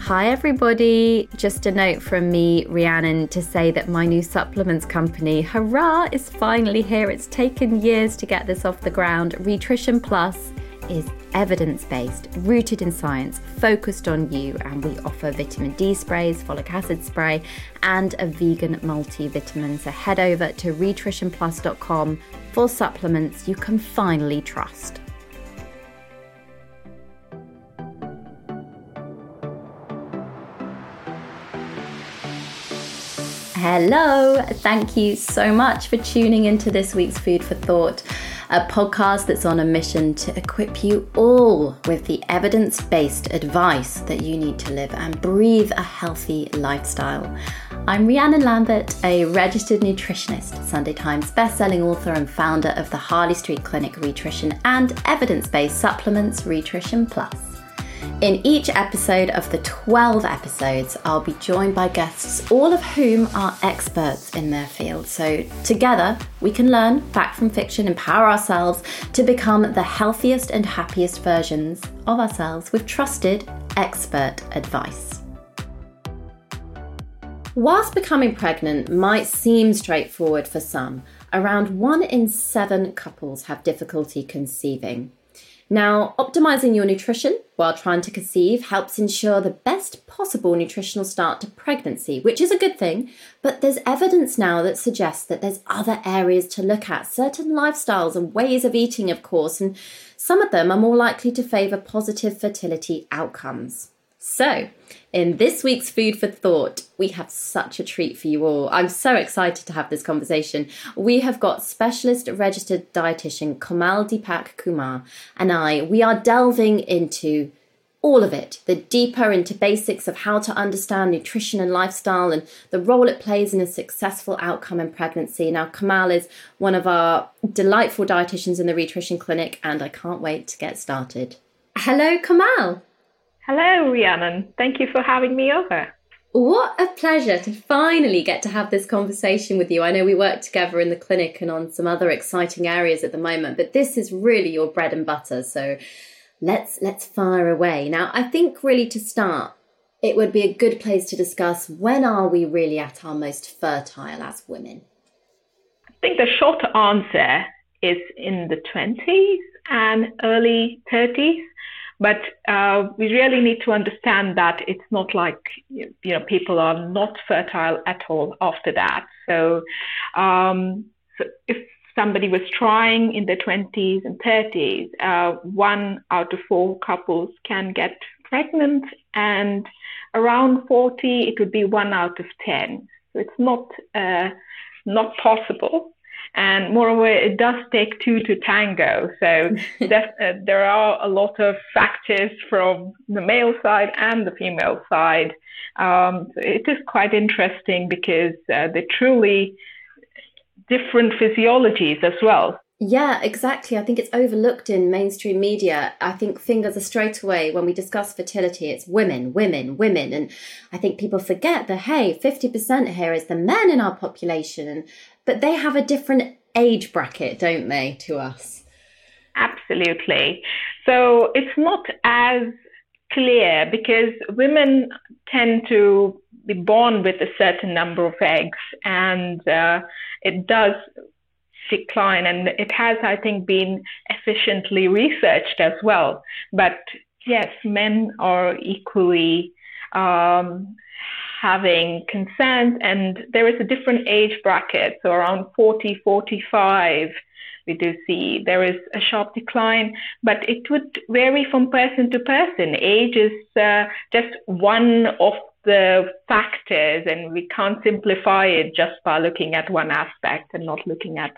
Hi, everybody. Just a note from me, Rhiannon, to say that my new supplements company, hurrah, is finally here. It's taken years to get this off the ground. Rhitrition Plus is evidence based, rooted in science, focused on you, and we offer vitamin D sprays, folic acid spray, and a vegan multivitamin. So head over to rhitritionplus.com for supplements you can finally trust. Hello, thank you so much for tuning into this week's Food for Thought, a podcast that's on a mission to equip you all with the evidence based advice that you need to live and breathe a healthy lifestyle. I'm Rhiannon Lambert, a registered nutritionist, Sunday Times bestselling author, and founder of the Harley Street Clinic Rhitrition and evidence based supplements Rhitrition Plus. In each episode of the 12 episodes, I'll be joined by guests, all of whom are experts in their field. So, together, we can learn fact from fiction, empower ourselves to become the healthiest and happiest versions of ourselves with trusted expert advice. Whilst becoming pregnant might seem straightforward for some, around one in seven couples have difficulty conceiving. Now, optimizing your nutrition while trying to conceive helps ensure the best possible nutritional start to pregnancy, which is a good thing, but there's evidence now that suggests that there's other areas to look at, certain lifestyles and ways of eating, of course, and some of them are more likely to favor positive fertility outcomes. So, in this week's Food for Thought, we have such a treat for you all. I'm so excited to have this conversation. We have got specialist registered dietitian Komal Deepak Kumar and I. We are delving into all of it, the deeper into basics of how to understand nutrition and lifestyle and the role it plays in a successful outcome in pregnancy. Now, Komal is one of our delightful dietitians in the Rhitrition Clinic, and I can't wait to get started. Hello, Komal. Hello, Rhiannon. Thank you for having me over. What a pleasure to finally get to have this conversation with you. I know we work together in the clinic and on some other exciting areas at the moment, but this is really your bread and butter. So let's let's fire away. Now, I think really to start, it would be a good place to discuss when are we really at our most fertile as women? I think the short answer is in the 20s and early 30s. But uh, we really need to understand that it's not like you know people are not fertile at all after that. So, um, so if somebody was trying in their 20s and 30s, uh, one out of four couples can get pregnant, and around 40, it would be one out of 10. So it's not uh, not possible. And moreover, it does take two to tango. So uh, there are a lot of factors from the male side and the female side. Um, it is quite interesting because uh, they're truly different physiologies as well. Yeah, exactly. I think it's overlooked in mainstream media. I think fingers are straight away when we discuss fertility, it's women, women, women. And I think people forget that, hey, 50% here is the men in our population but they have a different age bracket, don't they, to us? Absolutely. So it's not as clear because women tend to be born with a certain number of eggs, and uh, it does decline, and it has, I think, been efficiently researched as well. But yes, men are equally um, having consent, and there is a different age bracket, so around 40, 45 we do see there is a sharp decline, but it would vary from person to person. Age is uh, just one of the factors, and we can't simplify it just by looking at one aspect and not looking at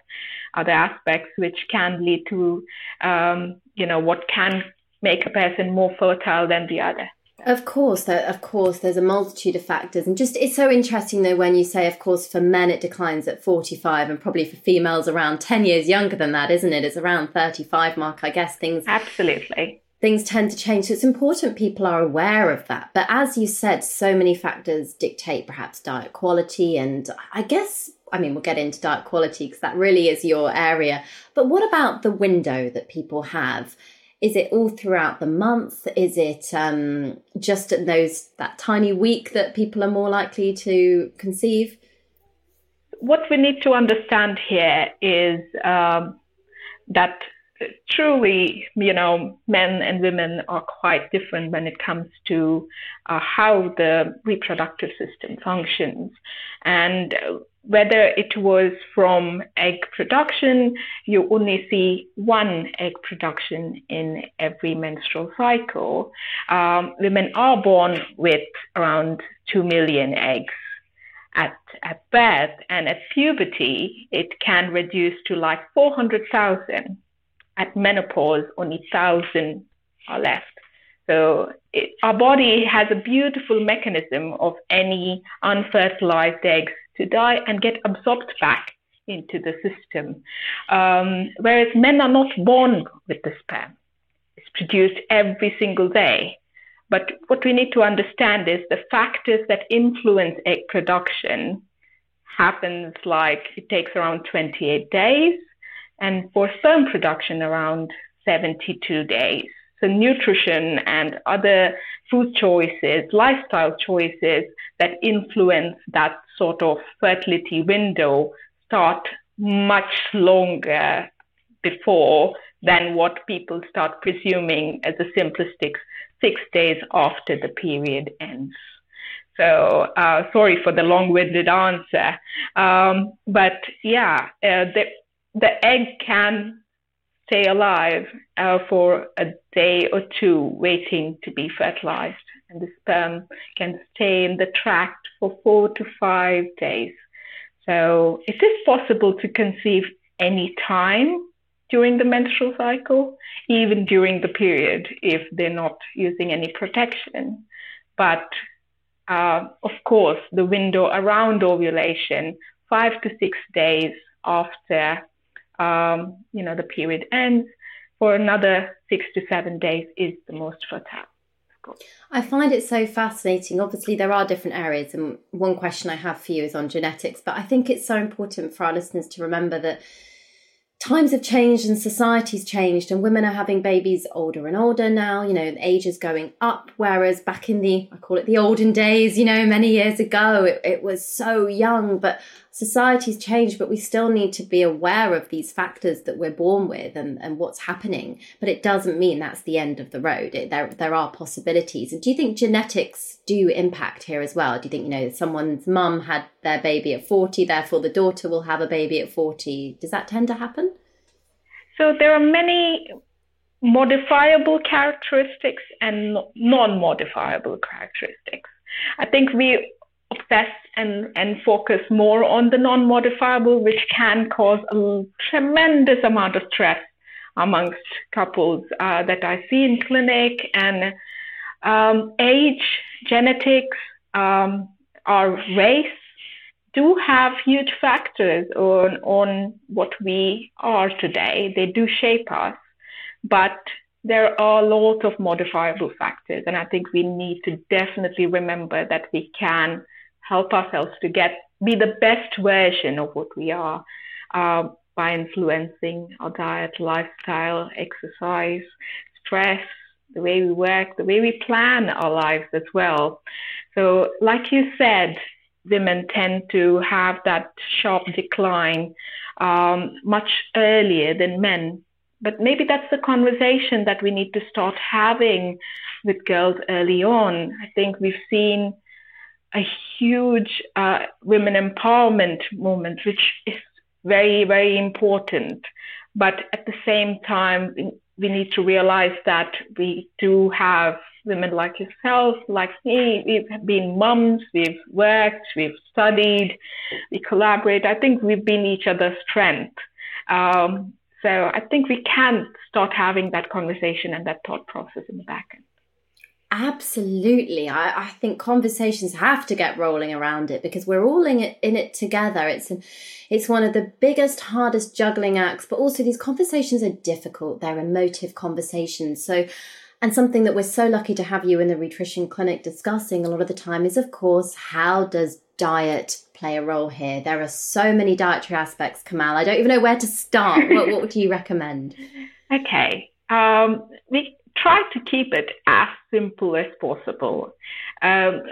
other aspects, which can lead to, um, you know, what can make a person more fertile than the other. Of course, of course, there's a multitude of factors, and just it's so interesting though when you say, of course, for men it declines at 45, and probably for females around 10 years younger than that, isn't it? It's around 35 mark, I guess. Things absolutely things tend to change, so it's important people are aware of that. But as you said, so many factors dictate perhaps diet quality, and I guess I mean, we'll get into diet quality because that really is your area. But what about the window that people have? Is it all throughout the month? Is it um, just at those that tiny week that people are more likely to conceive? What we need to understand here is um, that truly, you know, men and women are quite different when it comes to uh, how the reproductive system functions. And whether it was from egg production, you only see one egg production in every menstrual cycle. Um, women are born with around 2 million eggs at, at birth, and at puberty, it can reduce to like 400,000. At menopause, only 1,000 are left. So it, our body has a beautiful mechanism of any unfertilized eggs to die and get absorbed back into the system. Um, whereas men are not born with the sperm. It's produced every single day. But what we need to understand is the factors that influence egg production happens like it takes around 28 days, and for sperm production around 72 days. So nutrition and other food choices, lifestyle choices that influence that sort of fertility window start much longer before than what people start presuming as a simplistic six days after the period ends. So uh, sorry for the long-winded answer, um, but yeah, uh, the the egg can stay alive uh, for a day or two, waiting to be fertilized and the sperm can stay in the tract for four to five days. So it is possible to conceive any time during the menstrual cycle, even during the period if they're not using any protection. But uh, of course, the window around ovulation, five to six days after um, you know the period ends, for another six to seven days is the most fertile. I find it so fascinating. Obviously, there are different areas, and one question I have for you is on genetics, but I think it's so important for our listeners to remember that times have changed and society's changed and women are having babies older and older now you know age is going up whereas back in the i call it the olden days you know many years ago it, it was so young but society's changed but we still need to be aware of these factors that we're born with and, and what's happening. But it doesn't mean that's the end of the road. It, there, there are possibilities. And do you think genetics do impact here as well? Do you think you know someone's mum had their baby at 40 therefore the daughter will have a baby at 40 does that tend to happen? So there are many modifiable characteristics and non-modifiable characteristics. I think we obsess and, and focus more on the non-modifiable, which can cause a tremendous amount of stress amongst couples uh, that I see in clinic and um, age, genetics, um, our race, do have huge factors on, on what we are today. They do shape us, but there are a lot of modifiable factors. And I think we need to definitely remember that we can help ourselves to get be the best version of what we are uh, by influencing our diet, lifestyle, exercise, stress, the way we work, the way we plan our lives as well. So, like you said, women tend to have that sharp decline um, much earlier than men. But maybe that's the conversation that we need to start having with girls early on. I think we've seen a huge uh, women empowerment movement, which is very, very important. But at the same time, we need to realize that we do have women like yourself, like me. We've been mums, we've worked, we've studied, we collaborate. I think we've been each other's strength. Um, so I think we can start having that conversation and that thought process in the back end. Absolutely. I, I think conversations have to get rolling around it because we're all in it, in it together. It's an, it's one of the biggest, hardest juggling acts, but also these conversations are difficult. They're emotive conversations. So, and something that we're so lucky to have you in the Rhitrition Clinic discussing a lot of the time is, of course, how does diet play a role here? There are so many dietary aspects, Komal. I don't even know where to start. what, what would you recommend? Okay. Um, we try to keep it as simple as possible. Um,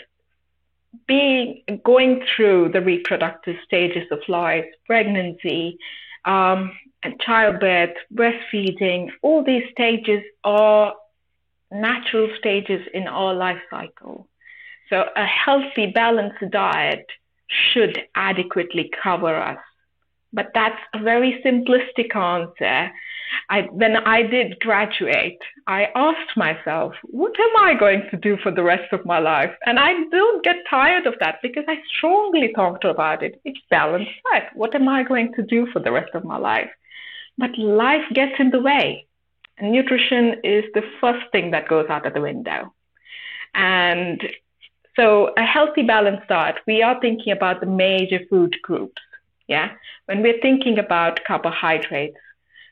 being going through the reproductive stages of life, pregnancy, um, and childbirth, breastfeeding, all these stages are natural stages in our life cycle. So a healthy, balanced diet should adequately cover us. But that's a very simplistic answer I, when I did graduate, I asked myself, what am I going to do for the rest of my life? And I don't get tired of that because I strongly talked about it. It's balanced life. What am I going to do for the rest of my life? But life gets in the way. And nutrition is the first thing that goes out of the window. And so a healthy balanced diet, we are thinking about the major food groups. Yeah. When we're thinking about carbohydrates,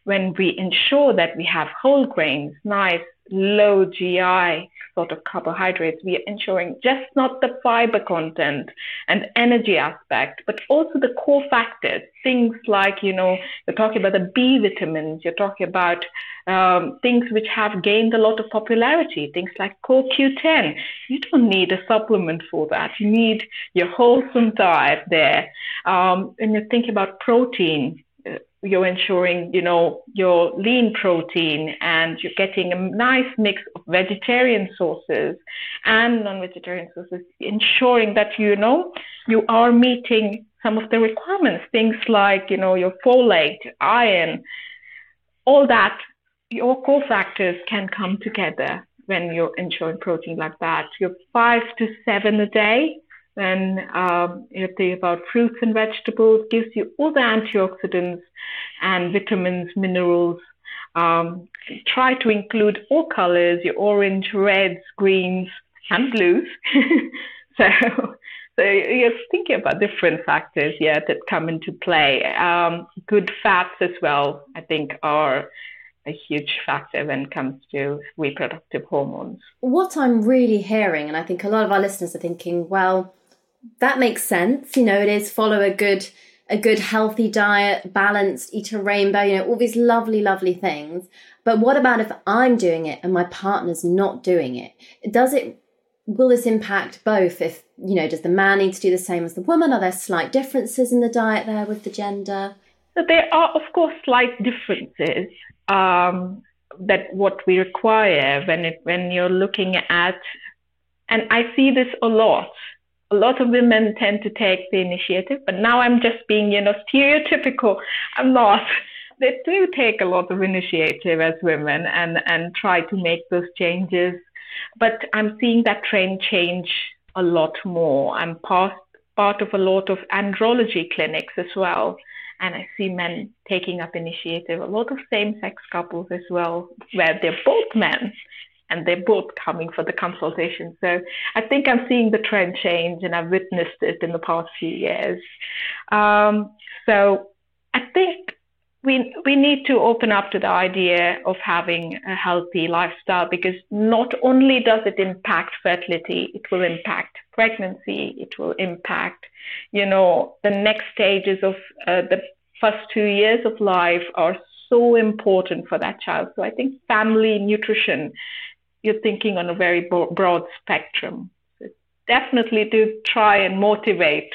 when we ensure that we have whole grains, nice, low GI sort of carbohydrates, we are ensuring just not the fiber content and energy aspect, but also the cofactors, things like, you know, you're talking about the B vitamins, you're talking about um, things which have gained a lot of popularity, things like CoQ10. You don't need a supplement for that. You need your wholesome diet there. Um, and you think about protein, you're ensuring, you know, your lean protein and you're getting a nice mix of vegetarian sources and non-vegetarian sources, ensuring that, you know, you are meeting some of the requirements, things like, you know, your folate, iron, all that, your cofactors can come together when you're ensuring protein like that. You're five to seven a day then um, you think about fruits and vegetables, gives you all the antioxidants and vitamins, minerals. Um, try to include all colors, your orange, reds, greens, and blues. so, so you're thinking about different factors, yeah, that come into play. Um, good fats as well, I think, are a huge factor when it comes to reproductive hormones. What I'm really hearing, and I think a lot of our listeners are thinking, well, that makes sense. You know, it is follow a good a good healthy diet, balanced, eat a rainbow, you know, all these lovely, lovely things. But what about if I'm doing it and my partner's not doing it? Does it will this impact both if you know does the man need to do the same as the woman are there slight differences in the diet there with the gender so there are of course slight differences um, that what we require when it when you're looking at and i see this a lot a lot of women tend to take the initiative, but now I'm just being, you know, stereotypical. I'm not. They do take a lot of initiative as women and, and try to make those changes. But I'm seeing that trend change a lot more. I'm part, part of a lot of andrology clinics as well. And I see men taking up initiative, a lot of same sex couples as well, where they're both men and they're both coming for the consultation. So I think I'm seeing the trend change and I've witnessed it in the past few years. Um, so I think we, we need to open up to the idea of having a healthy lifestyle because not only does it impact fertility, it will impact pregnancy, it will impact, you know, the next stages of uh, the first two years of life are so important for that child. So I think family nutrition you're thinking on a very broad spectrum. definitely to try and motivate,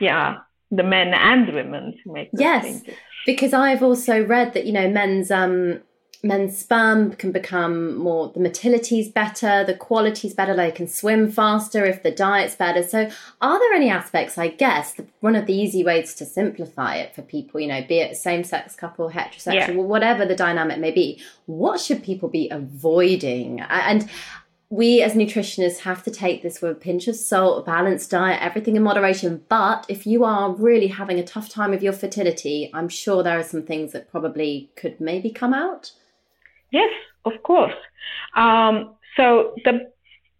yeah, the men and women to make yes changes. because i've also read that you know men's um men's sperm can become more the motility's better the quality's better they can swim faster if the diet's better so are there any aspects i guess the, one of the easy ways to simplify it for people you know be it same-sex couple heterosexual yeah. whatever the dynamic may be what should people be avoiding and we as nutritionists have to take this with a pinch of salt, a balanced diet, everything in moderation. But if you are really having a tough time with your fertility, I'm sure there are some things that probably could maybe come out. Yes, of course. Um, so the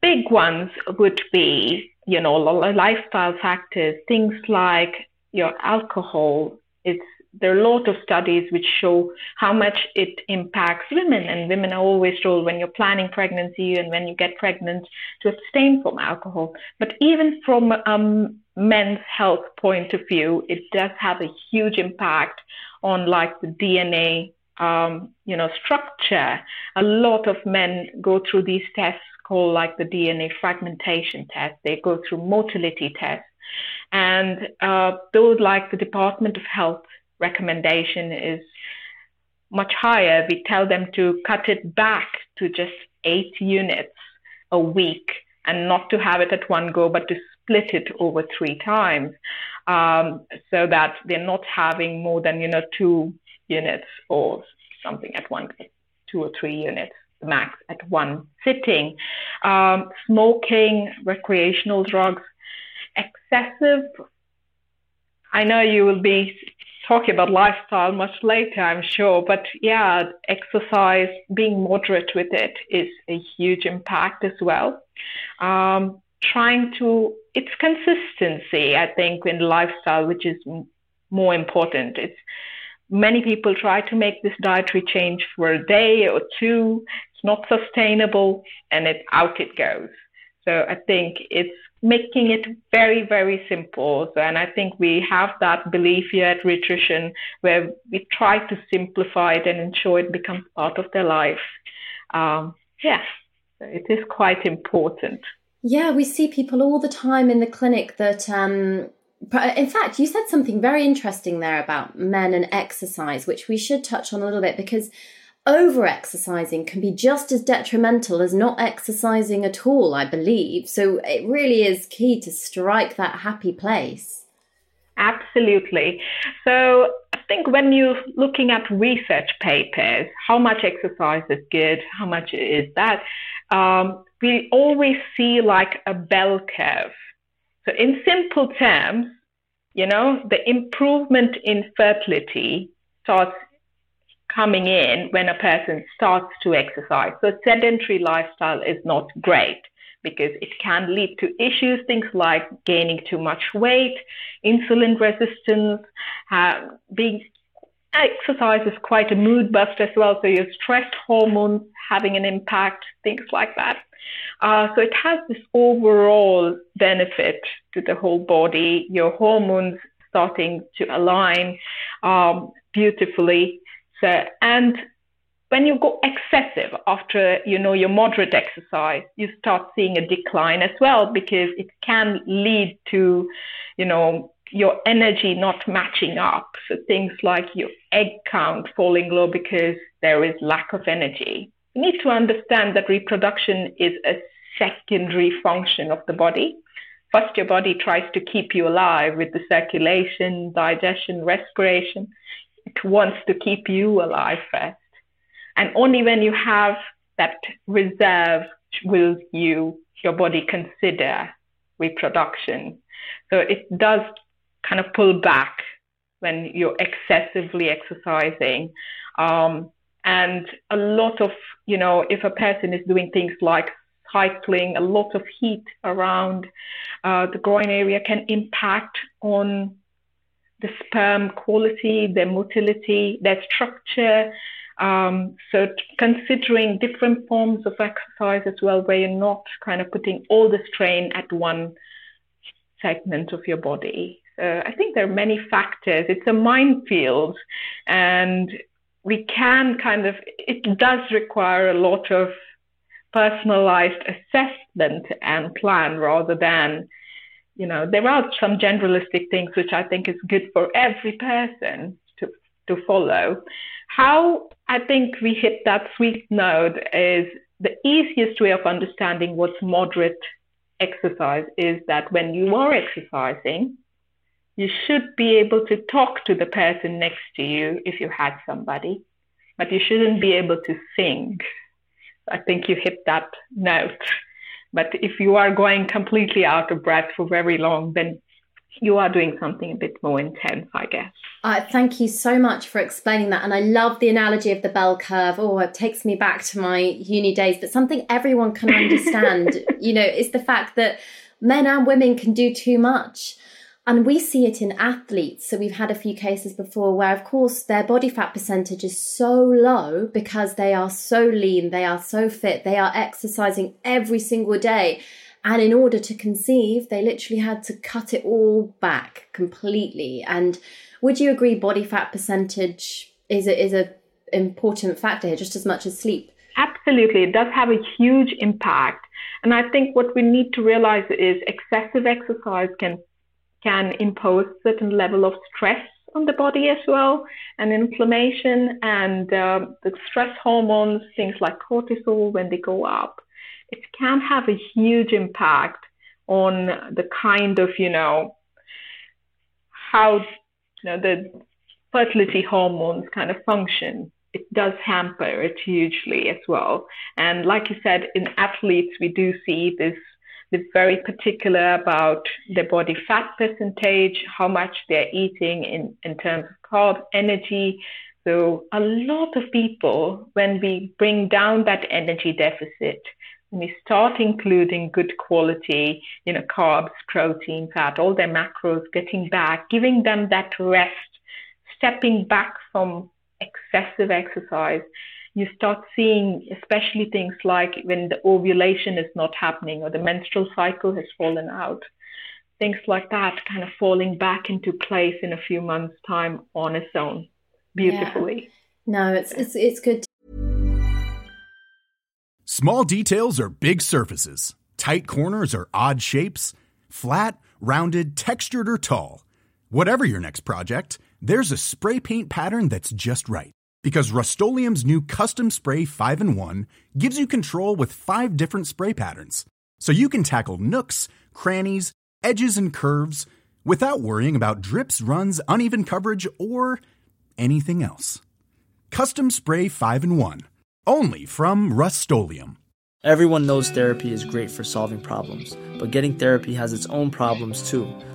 big ones would be, you know, lifestyle factors, things like your alcohol. It's there are a lot of studies which show how much it impacts women, and women are always told when you're planning pregnancy and when you get pregnant to abstain from alcohol. But even from um, men's health point of view, it does have a huge impact on like the DNA, um, you know, structure. A lot of men go through these tests called like the DNA fragmentation test. They go through motility tests. And uh, those like the Department of Health recommendation is much higher. We tell them to cut it back to just eight units a week and not to have it at one go, but to split it over three times um, so that they're not having more than, you know, two units or something at one, two or three units max at one sitting. Um, smoking, recreational drugs, excessive. I know you will be talking about lifestyle much later, I'm sure. But yeah, exercise, being moderate with it is a huge impact as well. Um, trying to, it's consistency, I think, in lifestyle, which is more important. It's many people try to make this dietary change for a day or two. It's not sustainable, and it out it goes. So I think it's making it very, very simple. So, and I think we have that belief here at Rhitrition where we try to simplify it and ensure it becomes part of their life. Um, yeah, it is quite important. Yeah, we see people all the time in the clinic that, um, in fact, you said something very interesting there about men and exercise, which we should touch on a little bit because over exercising can be just as detrimental as not exercising at all, I believe. So it really is key to strike that happy place. Absolutely. So I think when you're looking at research papers, how much exercise is good, how much is that, um, we always see like a bell curve. So in simple terms, you know, the improvement in fertility starts coming in when a person starts to exercise. So sedentary lifestyle is not great because it can lead to issues, things like gaining too much weight, insulin resistance, uh, being exercise is quite a mood buster as well. So your stress hormones having an impact, things like that. Uh, so it has this overall benefit to the whole body. Your hormones starting to align um, beautifully. So, and when you go excessive after you know your moderate exercise, you start seeing a decline as well because it can lead to, you know, your energy not matching up. So things like your egg count falling low because there is lack of energy. Need to understand that reproduction is a secondary function of the body. First, your body tries to keep you alive with the circulation, digestion, respiration it wants to keep you alive first. And only when you have that reserve will you your body consider reproduction. So it does kind of pull back when you're excessively exercising. Um, and a lot of, you know, if a person is doing things like cycling, a lot of heat around uh, the groin area can impact on the sperm quality, their motility, their structure. Um, so considering different forms of exercise as well, where you're not kind of putting all the strain at one segment of your body. So I think there are many factors. It's a minefield, and we can kind of. It does require a lot of personalized assessment and plan rather than, you know, there are some generalistic things which I think is good for every person to, to follow. How I think we hit that sweet note is the easiest way of understanding what's moderate exercise is that when you are exercising, you should be able to talk to the person next to you if you had somebody, but you shouldn't be able to sing. I think you hit that note. But if you are going completely out of breath for very long, then you are doing something a bit more intense, I guess. Uh, thank you so much for explaining that. And I love the analogy of the bell curve. Oh, it takes me back to my uni days. But something everyone can understand, you know, is the fact that men and women can do too much. And we see it in athletes. So we've had a few cases before where, of course, their body fat percentage is so low because they are so lean, they are so fit, they are exercising every single day and in order to conceive, they literally had to cut it all back completely. And would you agree body fat percentage is a, is a important factor here, just as much as sleep? Absolutely. It does have a huge impact. And I think what we need to realize is excessive exercise can can impose certain level of stress on the body as well and inflammation and uh, the stress hormones things like cortisol when they go up it can have a huge impact on the kind of, you know, how you know the fertility hormones kind of function. It does hamper it hugely as well. And like you said, in athletes, we do see this this very particular about their body fat percentage, how much they're eating in, in terms of carb, energy. So a lot of people, when we bring down that energy deficit, when we start including good quality, you know, carbs, protein, fat, all their macros, getting back, giving them that rest, stepping back from excessive exercise, you start seeing, especially things like when the ovulation is not happening or the menstrual cycle has fallen out, things like that kind of falling back into place in a few months' time on its own beautifully. Yeah. No, it's, it's, it's good Small details are big surfaces. Tight corners are odd shapes. Flat, rounded, textured, or tall. Whatever your next project, there's a spray paint pattern that's just right. Because Rust-Oleum Custom Spray 5 and 1 gives you control with five different spray patterns. So you can tackle nooks, crannies, edges, and curves without worrying about drips, runs, uneven coverage, or anything else. Custom Spray 5 and 1 only from Rust-Oleum Everyone knows therapy is great for solving problems, but getting therapy has its own problems too,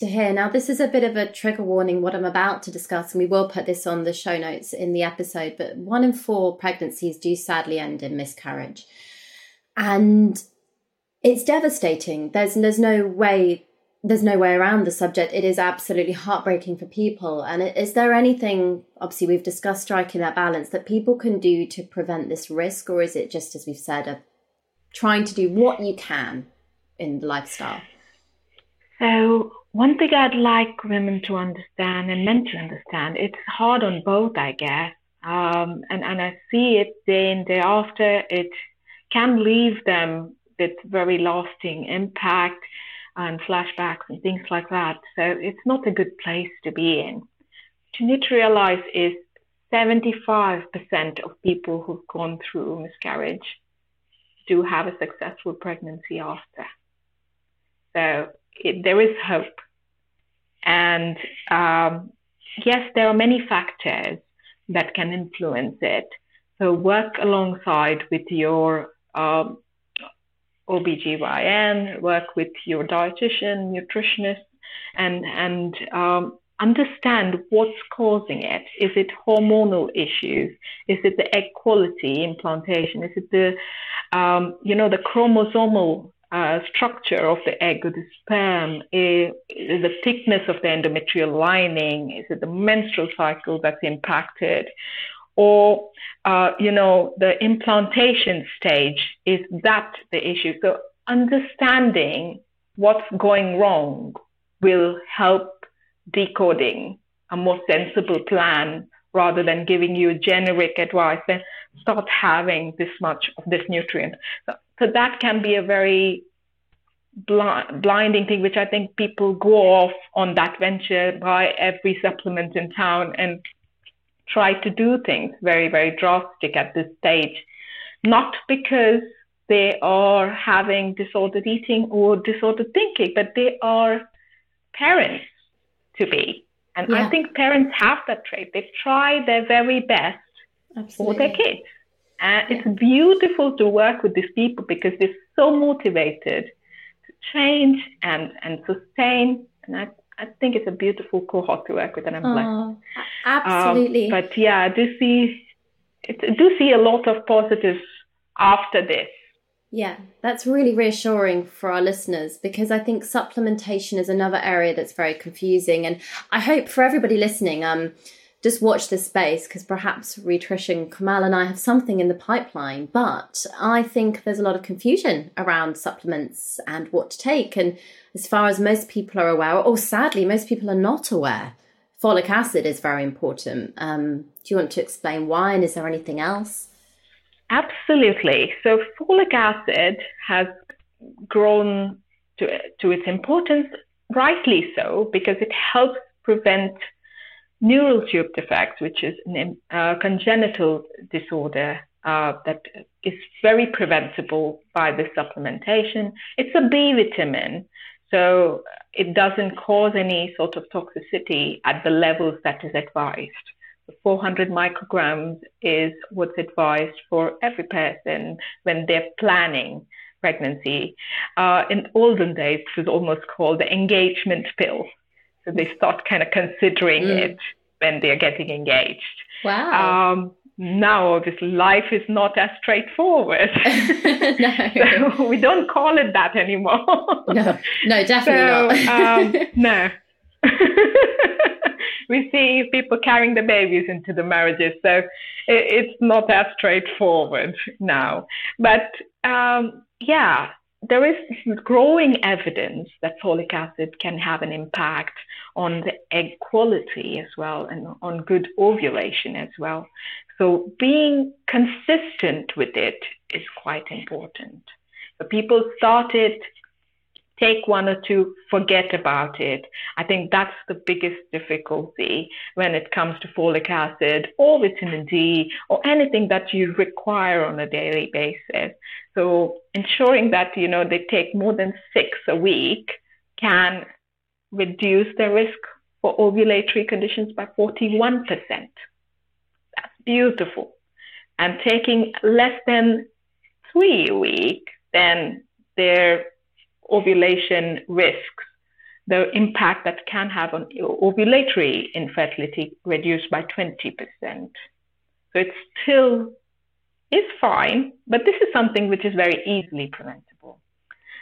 To hear now, this is a bit of a trigger warning. What I'm about to discuss, and we will put this on the show notes in the episode. But one in four pregnancies do sadly end in miscarriage, and it's devastating. There's there's no way there's no way around the subject. It is absolutely heartbreaking for people. And is there anything, obviously, we've discussed striking that balance, that people can do to prevent this risk? Or is it just, as we've said, a, trying to do what you can in the lifestyle? So, one thing I'd like women to understand and men to understand, it's hard on both, I guess. Um, and, and I see it day in, day after. It can leave them with very lasting impact and flashbacks and things like that. So it's not a good place to be in. to need to realize is 75% of people who've gone through miscarriage do have a successful pregnancy after. So it, there is hope. And um, yes, there are many factors that can influence it. So work alongside with your um, OBGYN, work with your dietitian, nutritionist, and, and um, understand what's causing it. Is it hormonal issues? Is it the egg quality implantation? Is it the, um, you know, the chromosomal uh, structure of the egg or the sperm? Is, is the thickness of the endometrial lining? Is it the menstrual cycle that's impacted? Or, uh, you know, the implantation stage, is that the issue? So understanding what's going wrong will help decoding a more sensible plan rather than giving you generic advice, then start having this much of this nutrient. So, so that can be a very blind, blinding thing, which I think people go off on that venture, buy every supplement in town and try to do things very, very drastic at this stage. Not because they are having disordered eating or disordered thinking, but they are parents to be. And yeah. I think parents have that trait. They try their very best Absolutely. for their kids. And it's beautiful to work with these people because they're so motivated to change and, and sustain. And I, I think it's a beautiful cohort to work with, and I'm oh, blessed. Absolutely. Um, but yeah, I do see, I do see a lot of positives after this. Yeah, that's really reassuring for our listeners because I think supplementation is another area that's very confusing. And I hope for everybody listening, um, just watch this space because perhaps Rhitrition and Komal, and I have something in the pipeline. But I think there's a lot of confusion around supplements and what to take. And as far as most people are aware, or sadly, most people are not aware, folic acid is very important. Um, do you want to explain why? And is there anything else? Absolutely. So folic acid has grown to, to its importance, rightly so, because it helps prevent neural tube defects, which is a uh, congenital disorder uh, that is very preventable by the supplementation. It's a B vitamin, so it doesn't cause any sort of toxicity at the levels that is advised. 400 micrograms is what's advised for every person when they're planning pregnancy. Uh, in olden days, it was almost called the engagement pill. So they start kind of considering mm. it when they're getting engaged. Wow. Um, now, obviously, life is not as straightforward. no. So we don't call it that anymore. no, no, definitely so, not. um, no we see people carrying the babies into the marriages. So it's not as straightforward now. But um, yeah, there is growing evidence that folic acid can have an impact on the egg quality as well and on good ovulation as well. So being consistent with it is quite important. So people started take one or two, forget about it. I think that's the biggest difficulty when it comes to folic acid or vitamin D or anything that you require on a daily basis. So ensuring that, you know, they take more than six a week can reduce the risk for ovulatory conditions by 41%. That's beautiful. And taking less than three a week, then they're ovulation risks, the impact that can have on ovulatory infertility reduced by 20%. So it still is fine, but this is something which is very easily preventable.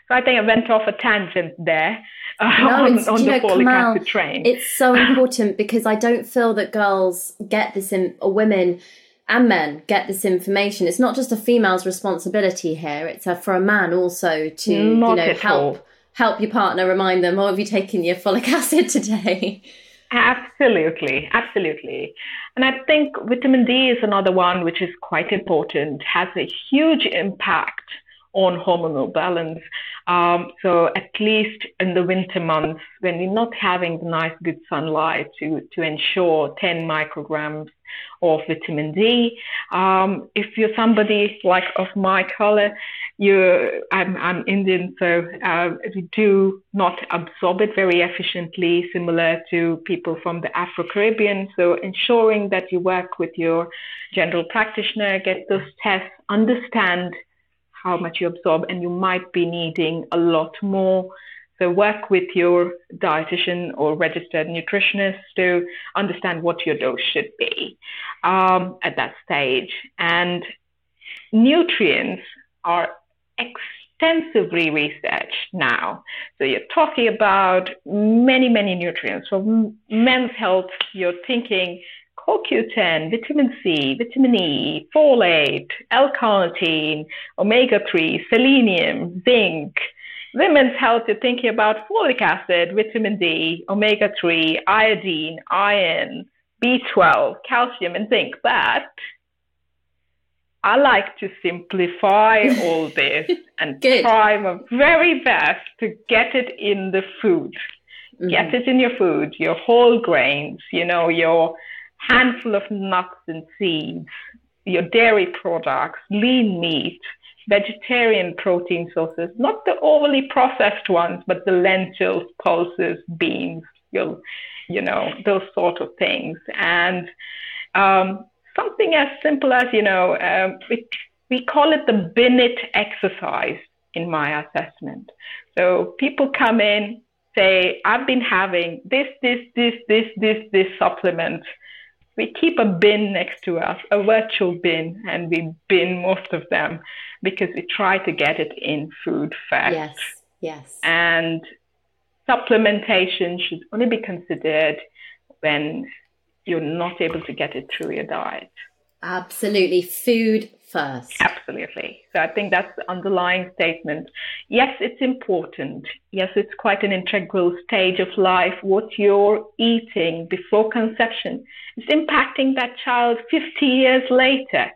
So I think I went off a tangent there uh, no, on, on the folic acid train. It's so important because I don't feel that girls get this in, or women and men get this information. It's not just a female's responsibility here; it's a, for a man also to not you know help all. help your partner, remind them, "Oh, have you taken your folic acid today?" Absolutely, absolutely. And I think vitamin D is another one which is quite important, has a huge impact on hormonal balance. Um, so at least in the winter months, when you're not having the nice good sunlight to, to ensure 10 micrograms of vitamin D. Um, if you're somebody like of my color, you I'm, I'm Indian, so uh, we do not absorb it very efficiently, similar to people from the Afro Caribbean. So ensuring that you work with your general practitioner, get those tests, understand how much you absorb, and you might be needing a lot more. So work with your dietitian or registered nutritionist to understand what your dose should be um, at that stage. And nutrients are extensively researched now. So you're talking about many, many nutrients. For men's health, you're thinking CoQ10, vitamin C, vitamin E, folate, L-carnitine, omega-3, selenium, zinc. Women's health, you're thinking about folic acid, vitamin D, omega-3, iodine, iron, B12, calcium, and zinc. But I like to simplify all this and try my very best to get it in the food. Mm-hmm. Get it in your food, your whole grains, you know, your handful of nuts and seeds, your dairy products, lean meat, vegetarian protein sources, not the overly processed ones, but the lentils, pulses, beans, you you know, those sort of things. And um, something as simple as, you know, uh, we, we call it the BINIT exercise in my assessment. So people come in, say, I've been having this, this, this, this, this, this supplement we keep a bin next to us, a virtual bin, and we bin most of them because we try to get it in food first. Yes, yes. And supplementation should only be considered when you're not able to get it through your diet. Absolutely. Food first. Absolutely. So I think that's the underlying statement. Yes, it's important. Yes, it's quite an integral stage of life. What you're eating before conception is impacting that child 50 years later.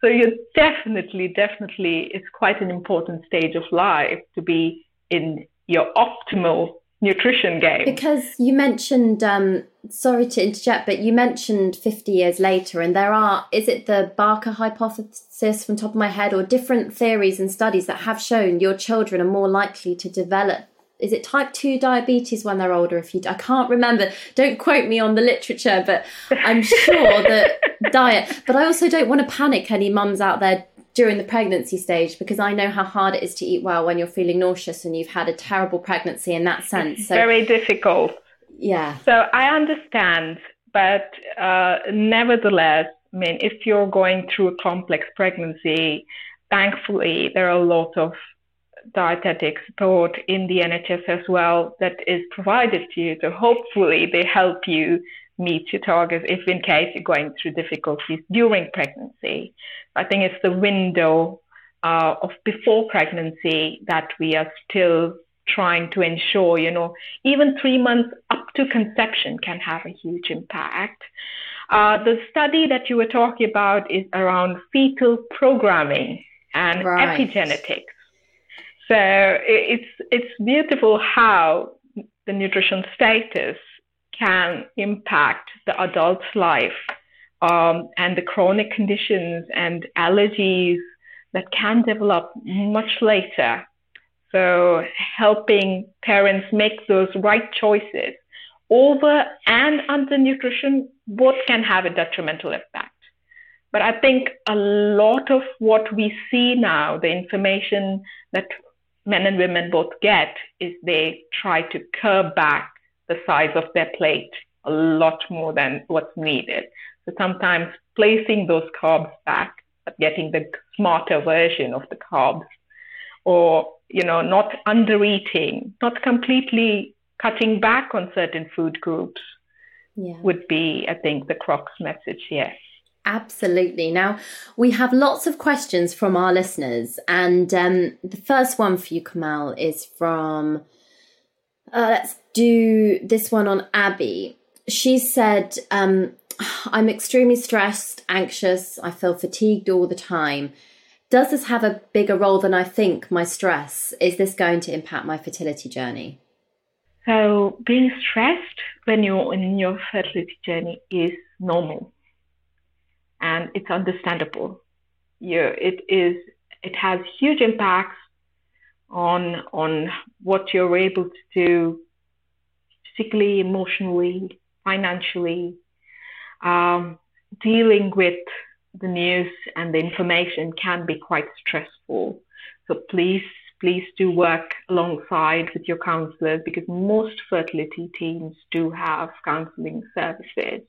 So you're definitely, definitely, it's quite an important stage of life to be in your optimal nutrition game. Because you mentioned, um, sorry to interject, but you mentioned 50 years later, and there are, is it the Barker hypothesis from top of my head, or different theories and studies that have shown your children are more likely to develop? Is it type 2 diabetes when they're older? If you, I can't remember. Don't quote me on the literature, but I'm sure that diet. But I also don't want to panic any mums out there during the pregnancy stage because I know how hard it is to eat well when you're feeling nauseous and you've had a terrible pregnancy in that sense. So, Very difficult. Yeah. So I understand, but uh, nevertheless, I mean, if you're going through a complex pregnancy, thankfully there are a lot of dietetic support in the NHS as well that is provided to you. So hopefully they help you meet your targets if in case you're going through difficulties during pregnancy. I think it's the window uh, of before pregnancy that we are still trying to ensure, you know, even three months up to conception can have a huge impact. Uh, the study that you were talking about is around fetal programming and right. epigenetics. So it's it's beautiful how the nutrition status can impact the adult's life um, and the chronic conditions and allergies that can develop much later. So, helping parents make those right choices over and under nutrition both can have a detrimental impact. But I think a lot of what we see now, the information that men and women both get, is they try to curb back the size of their plate a lot more than what's needed. So sometimes placing those carbs back, but getting the smarter version of the carbs, or you know, not under eating, not completely cutting back on certain food groups yeah. would be, I think, the crux message here. Absolutely. Now, we have lots of questions from our listeners, and um, the first one for you, Komal, is from. Uh, let's do this one on Abby. She said, um, I'm extremely stressed, anxious, I feel fatigued all the time. does this have a bigger role than I think, my stress? Is this going to impact my fertility journey? So, being stressed when you're in your fertility journey is normal and it's understandable. You, it is, it has huge impacts on on what you're able to do physically, emotionally, financially, um, dealing with the news and the information can be quite stressful. So please, please do work alongside with your counselors because most fertility teams do have counseling services.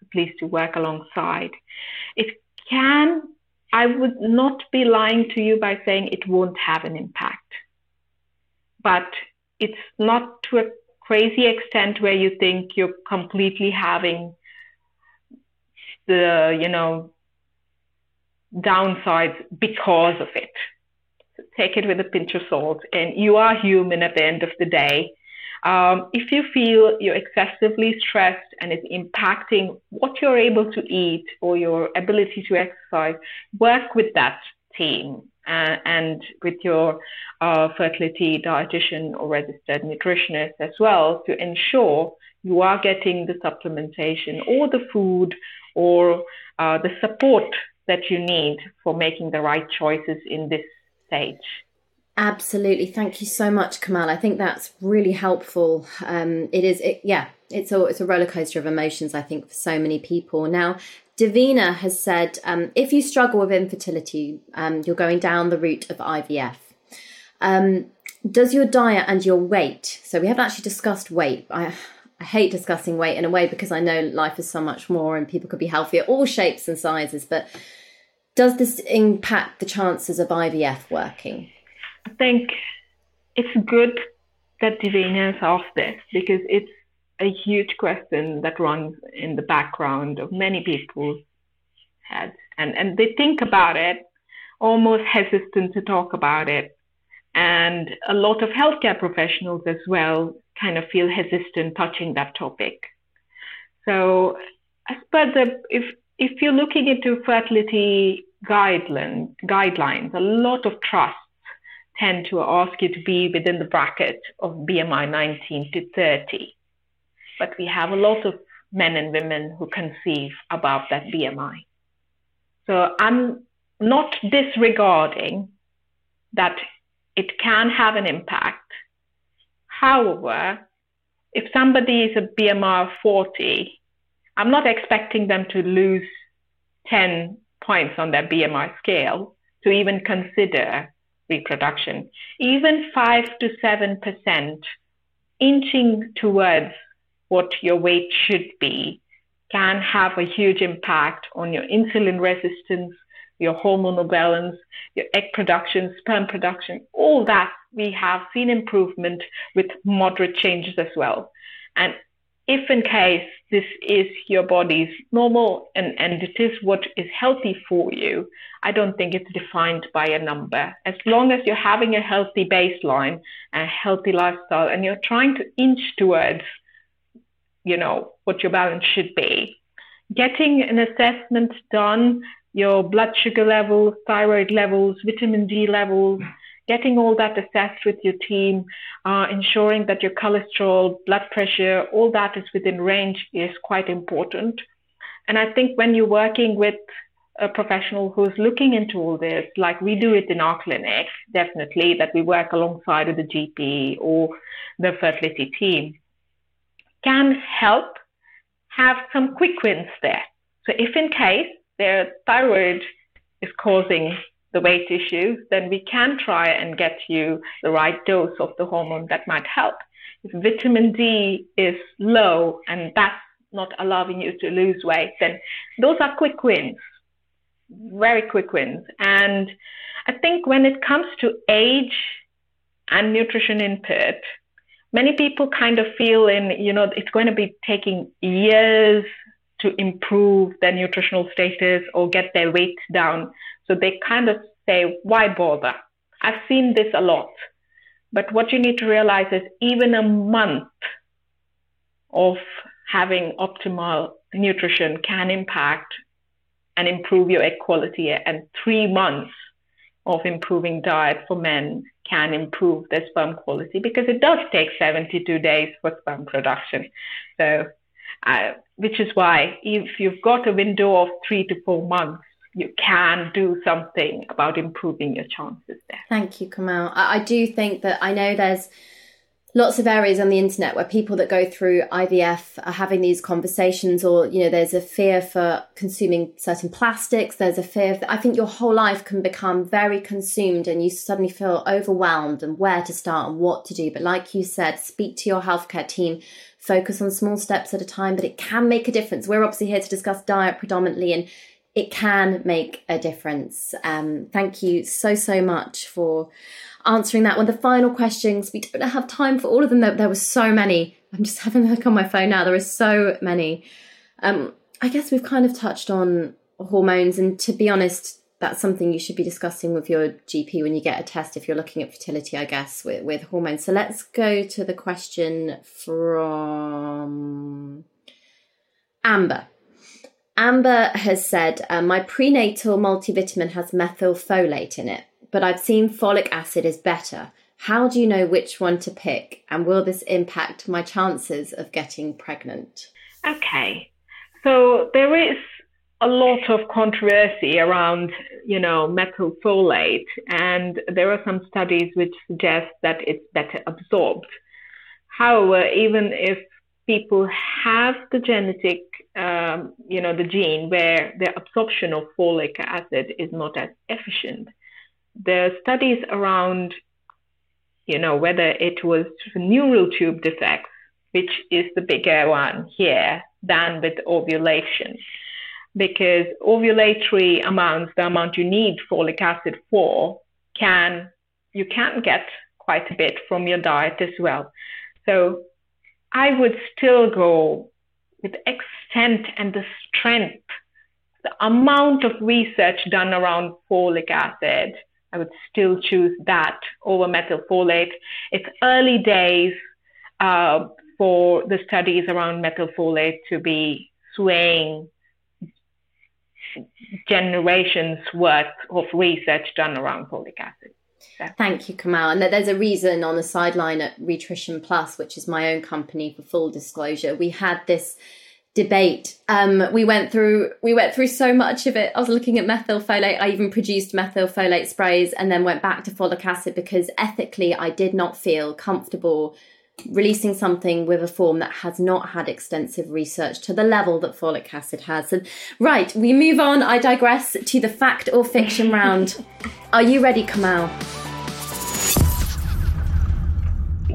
So please do work alongside. It can, I would not be lying to you by saying it won't have an impact, but it's not to a crazy extent where you think you're completely having the, you know, downsides because of it. So take it with a pinch of salt. And you are human at the end of the day. Um, if you feel you're excessively stressed and it's impacting what you're able to eat or your ability to exercise, work with that team uh, and with your uh, fertility dietitian or registered nutritionist as well to ensure you are getting the supplementation or the food or uh, the support that you need for making the right choices in this stage. Absolutely. Thank you so much, Komal. I think that's really helpful. Um, it is, it, yeah, it's a, it's a roller coaster of emotions, I think, for so many people. Now, Davina has said um, if you struggle with infertility, um, you're going down the route of IVF. Um, does your diet and your weight, so we haven't actually discussed weight. I, I hate discussing weight in a way because I know life is so much more and people could be healthier, all shapes and sizes, but does this impact the chances of IVF working? I think it's good that Davina has asked this because it's a huge question that runs in the background of many people's heads. And, and they think about it, almost hesitant to talk about it. And a lot of healthcare professionals as well kind of feel hesitant touching that topic. So I suppose if, if you're looking into fertility guideline, guidelines, a lot of trusts tend to ask you to be within the bracket of BMI 19 to 30 but we have a lot of men and women who conceive above that BMI. So I'm not disregarding that it can have an impact. However, if somebody is a BMI of 40, I'm not expecting them to lose 10 points on their BMI scale to even consider reproduction. Even 5 to 7% inching towards what your weight should be can have a huge impact on your insulin resistance, your hormonal balance, your egg production, sperm production, all that we have seen improvement with moderate changes as well. And if in case this is your body's normal and, and it is what is healthy for you, I don't think it's defined by a number. As long as you're having a healthy baseline a healthy lifestyle and you're trying to inch towards you know, what your balance should be. Getting an assessment done, your blood sugar levels, thyroid levels, vitamin D levels, getting all that assessed with your team, uh, ensuring that your cholesterol, blood pressure, all that is within range is quite important. And I think when you're working with a professional who's looking into all this, like we do it in our clinic, definitely, that we work alongside with the GP or the fertility team, can help have some quick wins there. So if in case their thyroid is causing the weight issues, then we can try and get you the right dose of the hormone that might help. If vitamin D is low and that's not allowing you to lose weight, then those are quick wins, very quick wins. And I think when it comes to age and nutrition input, many people kind of feel in, you know, it's going to be taking years to improve their nutritional status or get their weight down. So they kind of say, why bother? I've seen this a lot. But what you need to realize is even a month of having optimal nutrition can impact and improve your egg quality. And three months of improving diet for men can improve their sperm quality because it does take 72 days for sperm production. So, uh, which is why if you've got a window of three to four months, you can do something about improving your chances there. Thank you, Komal. I, I do think that I know there's lots of areas on the internet where people that go through IVF are having these conversations, or you know, there's a fear for consuming certain plastics. There's a fear. Of, I think your whole life can become very consumed, and you suddenly feel overwhelmed and where to start and what to do. But like you said, speak to your healthcare team. Focus on small steps at a time, but it can make a difference. We're obviously here to discuss diet predominantly, and it can make a difference. Um, thank you so so much for answering that one. The final questions, we don't have time for all of them. There, there were so many. I'm just having a look on my phone now. There are so many. Um, I guess we've kind of touched on hormones, and to be honest, that's something you should be discussing with your GP when you get a test if you're looking at fertility, I guess, with, with hormones. So let's go to the question from Amber. Amber has said, uh, My prenatal multivitamin has methylfolate in it but I've seen folic acid is better. How do you know which one to pick? And will this impact my chances of getting pregnant? Okay. So there is a lot of controversy around, you know, methylfolate, and there are some studies which suggest that it's better absorbed. However, even if people have the genetic, um, you know, the gene where the absorption of folic acid is not as efficient, the studies around, you know, whether it was neural tube defects, which is the bigger one here than with ovulation, because ovulatory amounts, the amount you need folic acid for, can you can get quite a bit from your diet as well. So I would still go with extent and the strength, the amount of research done around folic acid I would still choose that over methylfolate. It's early days uh, for the studies around methylfolate to be swaying generations worth of research done around folic acid. Thank you, Komal. And there's a reason on the sideline at Rhitrition Plus, which is my own company for full disclosure. We had this debate. Um, we went through we went through so much of it. I was looking at methylfolate. I even produced methylfolate sprays and then went back to folic acid because ethically I did not feel comfortable releasing something with a form that has not had extensive research to the level that folic acid has. And right, we move on. I digress to the fact or fiction round. Are you ready, Komal?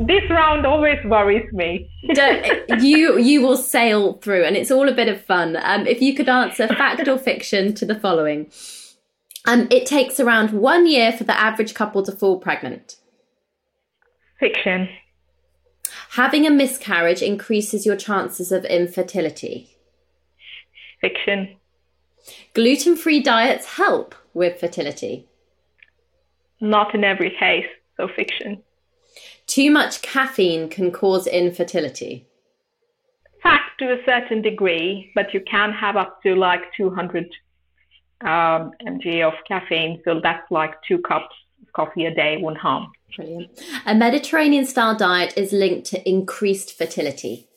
This round always worries me. you you will sail through, and it's all a bit of fun. Um, if you could answer fact or fiction to the following, um, it takes around one year for the average couple to fall pregnant. Fiction. Having a miscarriage increases your chances of infertility. Fiction. Gluten free diets help with fertility. Not in every case, so fiction. Too much caffeine can cause infertility. Fact to a certain degree, but you can have up to like 200 um, mg of caffeine, so that's like two cups of coffee a day, won't harm. Brilliant. A Mediterranean style diet is linked to increased fertility.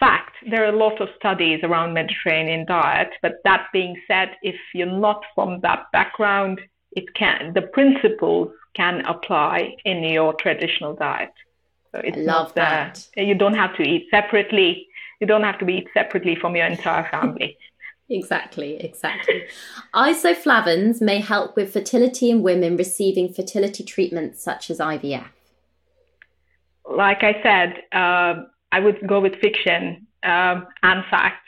Fact, there are a lot of studies around Mediterranean diet, but that being said, if you're not from that background, it can the principles can apply in your traditional diet. So it's I love that. you don't have to eat separately. You don't have to eat separately from your entire family. exactly, exactly. Isoflavones may help with fertility in women receiving fertility treatments such as IVF. Like I said, uh, I would go with fiction um, and fact.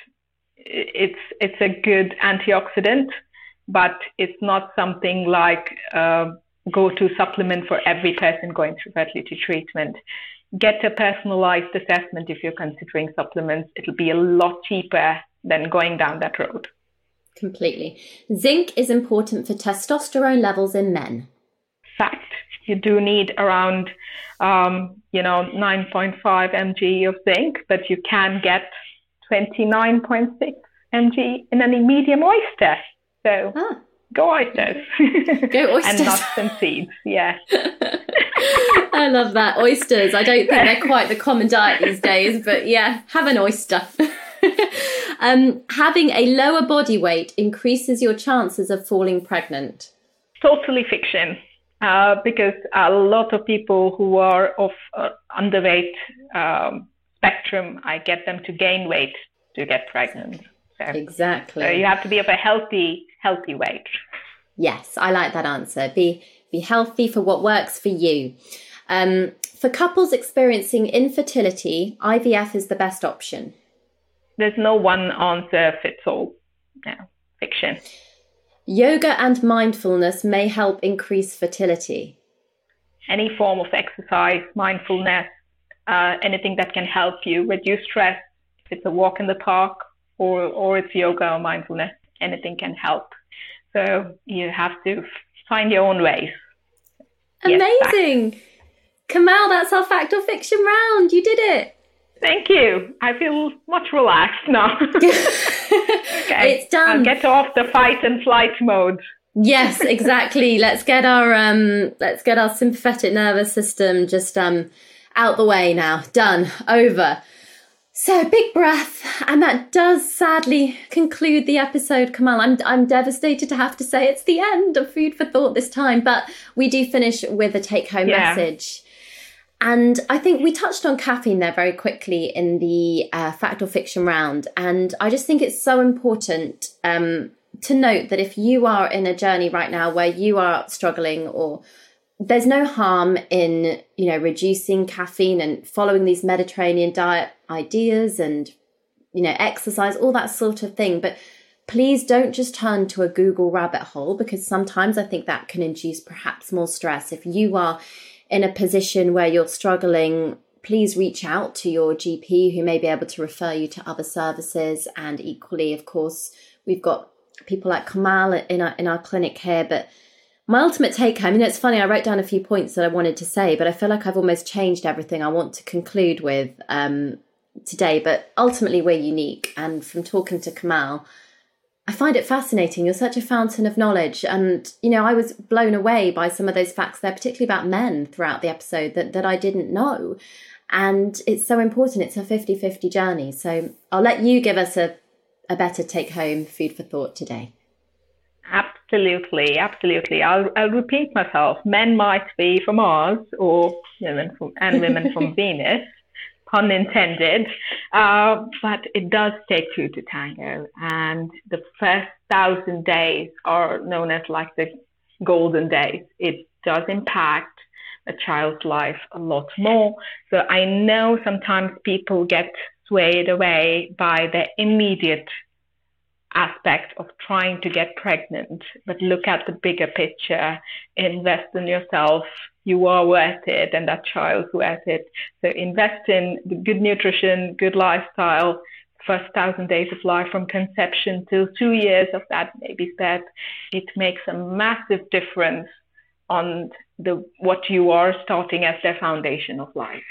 It's it's a good antioxidant, but it's not something like. Uh, go to supplement for every person going through fertility treatment. Get a personalized assessment if you're considering supplements. It'll be a lot cheaper than going down that road. Completely. Zinc is important for testosterone levels in men. Fact. You do need around, um, you know, 9.5 mg of zinc, but you can get 29.6 mg in any medium oyster. So ah go oysters. Go oysters. and nuts and seeds. Yeah. I love that. Oysters. I don't think they're quite the common diet these days, but yeah, have an oyster. um, having a lower body weight increases your chances of falling pregnant. Totally fiction. Uh, because a lot of people who are of uh, underweight um, spectrum, I get them to gain weight to get pregnant. So, exactly. So you have to be of a healthy, healthy weight. Yes, I like that answer. Be be healthy for what works for you. Um, for couples experiencing infertility, IVF is the best option. There's no one answer fits all. No, fiction. Yoga and mindfulness may help increase fertility. Any form of exercise, mindfulness, uh, anything that can help you reduce stress. If it's a walk in the park or, or it's yoga or mindfulness, anything can help. So you have to find your own ways. Amazing. Yes, Komal, that's our fact or fiction round. You did it. Thank you. I feel much relaxed now. okay. It's done. I'll get off the fight and flight mode. Yes, exactly. let's get our um let's get our sympathetic nervous system just um out the way now. Done. Over. So big breath, and that does sadly conclude the episode. Komal, I'm I'm devastated to have to say it's the end of Food for Thought this time, but we do finish with a take home yeah. message. And I think we touched on caffeine there very quickly in the uh, fact or fiction round. And I just think it's so important um, to note that if you are in a journey right now where you are struggling or there's no harm in, you know, reducing caffeine and following these Mediterranean diet ideas and, you know, exercise, all that sort of thing. But please don't just turn to a Google rabbit hole because sometimes I think that can induce perhaps more stress. If you are in a position where you're struggling, please reach out to your GP who may be able to refer you to other services. And equally, of course, we've got people like Komal in our in our clinic here. But my ultimate take home, you know, it's funny, I wrote down a few points that I wanted to say, but I feel like I've almost changed everything I want to conclude with um, today. But ultimately, we're unique. And from talking to Komal, I find it fascinating. You're such a fountain of knowledge. And, you know, I was blown away by some of those facts there, particularly about men throughout the episode that, that I didn't know. And it's so important. It's a 50 50 journey. So I'll let you give us a, a better take home food for thought today. Absolutely, absolutely. Absolutely. I'll, I'll repeat myself. Men might be from Mars or women from, and women from Venus pun intended. Uh, but it does take two to tango. And the first thousand days are known as like the golden days. It does impact a child's life a lot more. So I know sometimes people get swayed away by the immediate aspect of trying to get pregnant, but look at the bigger picture, invest in yourself. You are worth it, and that child's worth it. So invest in good nutrition, good lifestyle, first thousand days of life from conception till two years of that baby's death. It makes a massive difference on the what you are starting as their foundation of life.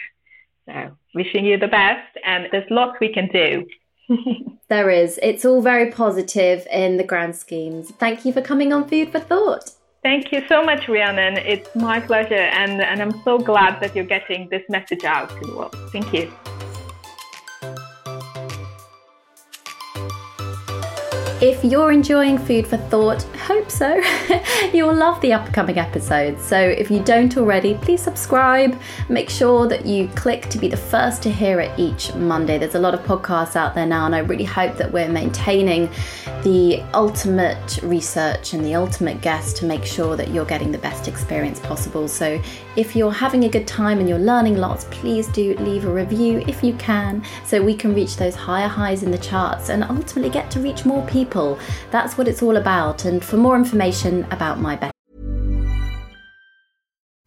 So wishing you the best, and there's lots we can do. there is. It's all very positive in the grand schemes. Thank you for coming on Food for Thought. Thank you so much, Rhiannon. It's my pleasure, and, and I'm so glad that you're getting this message out to the world. Thank you. If you're enjoying Food for Thought, hope so, you'll love the upcoming episodes. So if you don't already, please subscribe. Make sure that you click to be the first to hear it each Monday. There's a lot of podcasts out there now, and I really hope that we're maintaining the ultimate research and the ultimate guest to make sure that you're getting the best experience possible. So if you're having a good time and you're learning lots, please do leave a review if you can, so we can reach those higher highs in the charts and ultimately get to reach more people people. That's what it's all about. And for more information about my better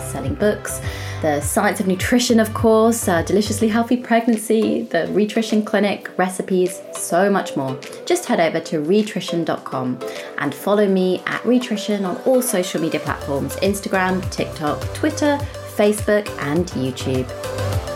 Selling books, the science of nutrition, of course, uh, deliciously healthy pregnancy, the Rhitrition Clinic, recipes, so much more. Just head over to rhitrition.com and follow me at Rhitrition on all social media platforms Instagram, TikTok, Twitter, Facebook, and YouTube.